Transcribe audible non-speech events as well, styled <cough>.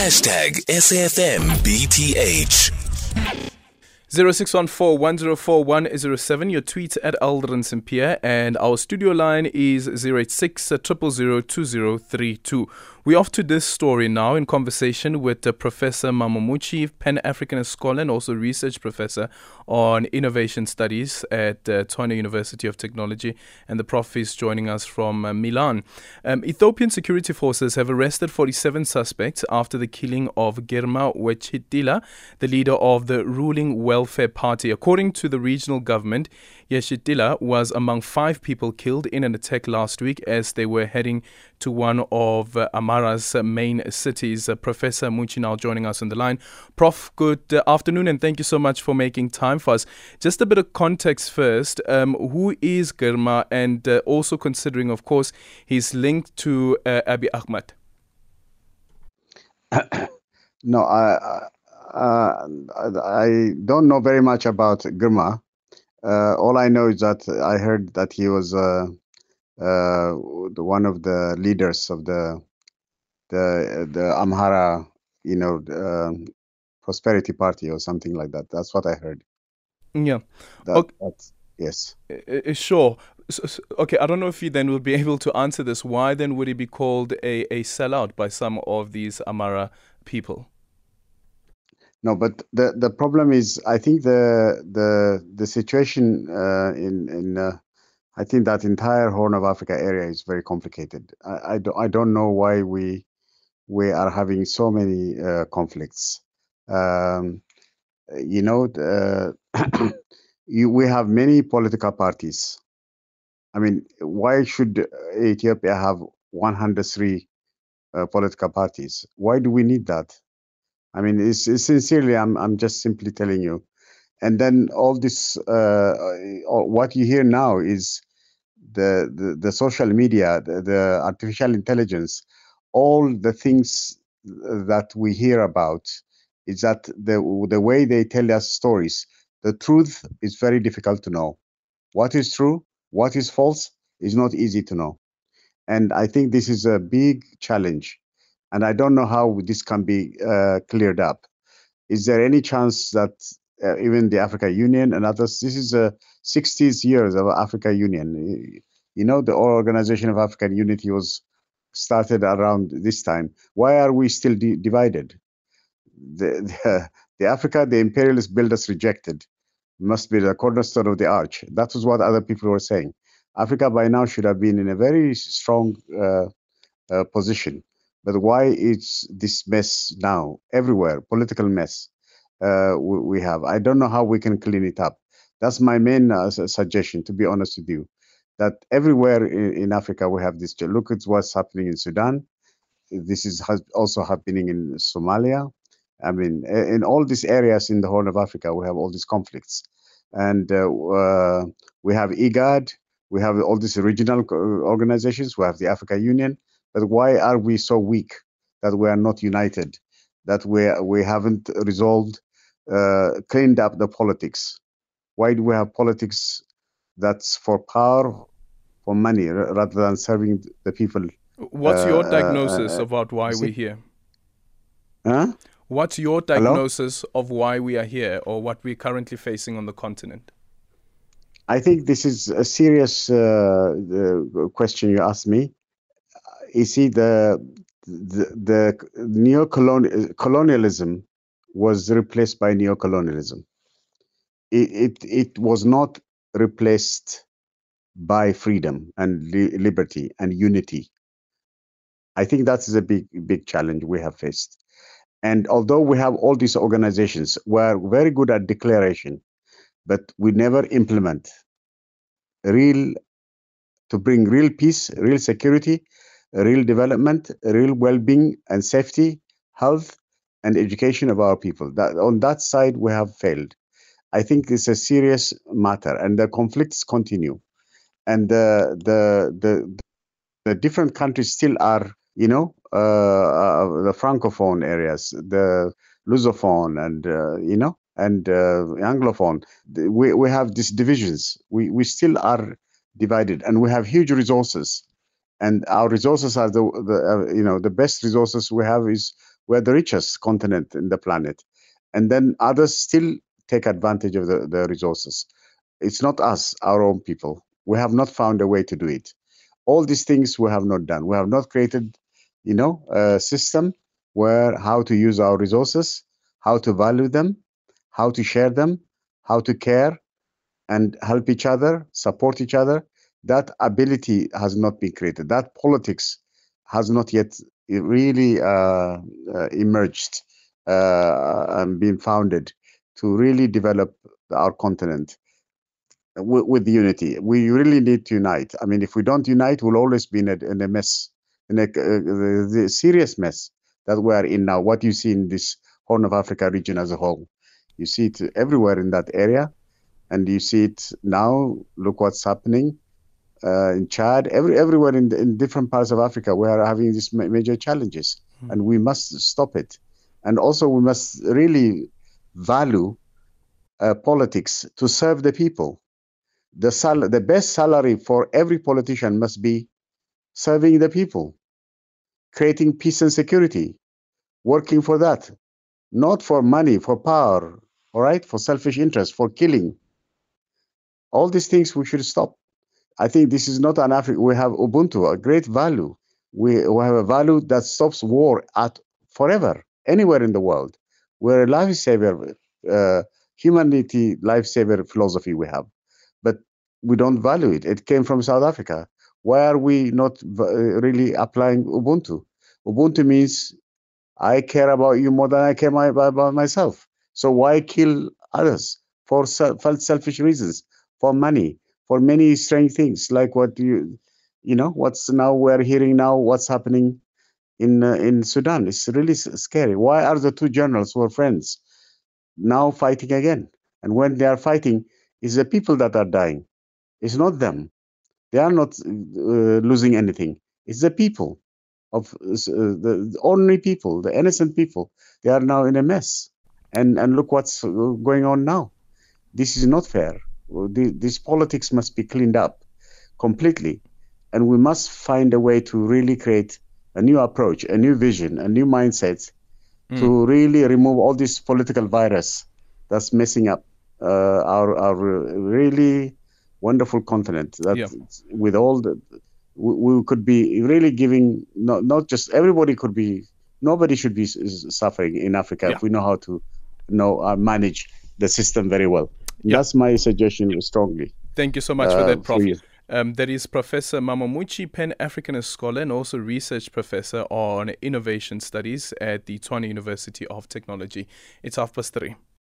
Hashtag SAFMBTH. 0614-104-107, your tweet at Aldrin Sampear, and our studio line is 086 2032 we're off to this story now in conversation with uh, Professor Mammo Muchie, Pan Africanist scholar and also research professor on innovation studies at uh, University of Technology. And the prof is joining us from uh, Milan. Um, Ethiopian security forces have arrested 47 suspects after the killing of Girma Yeshitila, the leader of the ruling Welfare Party. According to the regional government, Yeshitila was among five people killed in an attack last week as they were heading to one of uh, Amhara's main cities. Uh, Professor Muchie now joining us on the line. Prof, good uh, afternoon and thank you so much for making time for us. Just a bit of context first. Um, who is Girma and uh, also considering, of course, his link to Abiy Ahmed? <coughs> no, I, uh, I don't know very much about Girma. Uh, all I know is that I heard that he was uh, uh, one of the leaders of the the the Amhara, you know, um, prosperity party or something like that. That's what I heard. Yeah. That, okay. That's, yes. Sure. So, so, okay, I don't know if you then will be <laughs> able to answer this. Why then would he be called a, a sellout by some of these Amhara people? No, but the, the problem is, I think the the the situation uh, in in uh, I think that entire Horn of Africa area is very complicated. I I, do, I don't know why we we are having so many uh, conflicts. Um, you know, <coughs> you, we have many political parties. I mean, why should Ethiopia have 103 uh, political parties? Why do we need that? I mean, it's, it's sincerely, I'm, I'm just simply telling you. And then all this, uh, what you hear now is the, the, the social media, the, the artificial intelligence, all the things that we hear about is that the, the way they tell us stories, the truth is very difficult to know. What is true, what is false is not easy to know. And I think this is a big challenge and I don't know how this can be uh, cleared up. Is there any chance that uh, even the Africa Union and others, this is the 60s years of Africa Union. You know, the Organization of African Unity was started around this time. Why are we still di- divided? The, the, the Africa the imperialist builders rejected must be the cornerstone of the arch. That was what other people were saying. Africa by now should have been in a very strong uh, uh position but why is this mess now everywhere? Political mess uh, we, have. I don't know how we can clean it up. That's my main uh, suggestion, to be honest with you. That everywhere in, in, Africa we have this. Look at what's happening in Sudan. This is also happening in Somalia. I mean, in all these areas in the Horn of Africa, we have all these conflicts, and uh, uh we have IGAD. We have all these regional organizations. We have the Africa Union but why are we so weak that we are not united, that we we haven't resolved, uh, cleaned up the politics? Why do we have politics that's for power, for money, rather than serving the people? What's uh, your uh, diagnosis uh, about why we're here? Huh? What's your diagnosis Hello? of why we are here or what we're currently facing on the continent? I think this is a serious uh, question you asked me you see the the, the neo-colonialism was replaced by neocolonialism. It, it, it was not replaced by freedom and li- liberty and unity. I think that is a big, big challenge we have faced. And although we have all these organizations, we're very good at declaration, but we never implement real to bring real peace, real security, real development, real well-being and safety, health, and education of our people. That on that side we have failed. I think it's a serious matter, and the conflicts continue, and the the the, the different countries still are, you know, uh, uh, the francophone areas, the lusophone, and uh, you know, and uh, anglophone. We we have these divisions. We we still are divided, and we have huge resources and our resources are the, the uh, you know the best resources we have is We're the richest continent in the planet. And then others still take advantage of the, the resources. It's not us, our own people. We have not found a way to do it. All these things we have not done. We have not created, you know, a system where how to use our resources, how to value them, how to share them, how to care and help each other, support each other. That ability has not been created. That politics has not yet really uh, uh, emerged uh, and been founded to really develop our continent with, with, unity. We really need to unite. I mean, if we don't unite, we'll always be in a, in a mess, in a, uh, serious mess that we are in now. What you see in this Horn of Africa region as a whole, you see it everywhere in that area, and you see it now. Look what's happening uh, in Chad, every everywhere in, in different parts of Africa. We are having these major challenges, mm-hmm. and we must stop it. And also, we must really value uh, politics to serve the people. The, sal- the best salary for every politician must be serving the people, creating peace and security, working for that, not for money, for power, all right, for selfish interest, for killing. All these things we should stop. I think this is not an Africa. We have Ubuntu, a great value. We, we have a value that stops war at forever, anywhere in the world. We're a lifesaver, uh, humanity lifesaver philosophy we have, but we don't value it. It came from South Africa. Why are we not really applying Ubuntu? Ubuntu means I care about you more than I care my, about myself. So why kill others for selfish reasons, for money, for many strange things like what you, you know, what's now we're hearing now, what's happening in uh, in Sudan. It's really scary. Why are the two generals who are friends now fighting again? And when they are fighting, it's the people that are dying. It's not them. They are not uh, losing anything. It's the people of uh, the, the ordinary people, the innocent people. They are now in a mess. And and look what's going on now. This is not fair. This politics must be cleaned up completely, and we must find a way to really create a new approach, a new vision, a new mindset mm. to really remove all this political virus that's messing up uh, our our really wonderful continent. That yeah. with all the we, we, could be really giving not not just everybody could be nobody should be suffering in Africa yeah. if we know how to know uh, manage the system very well. Yeah. That's my suggestion strongly. Thank you so much for that, Prof. For um, that is Professor Mammo Muchie, Pan Africanist scholar and also research professor on innovation studies at the Tshwane University of Technology. It's half past three.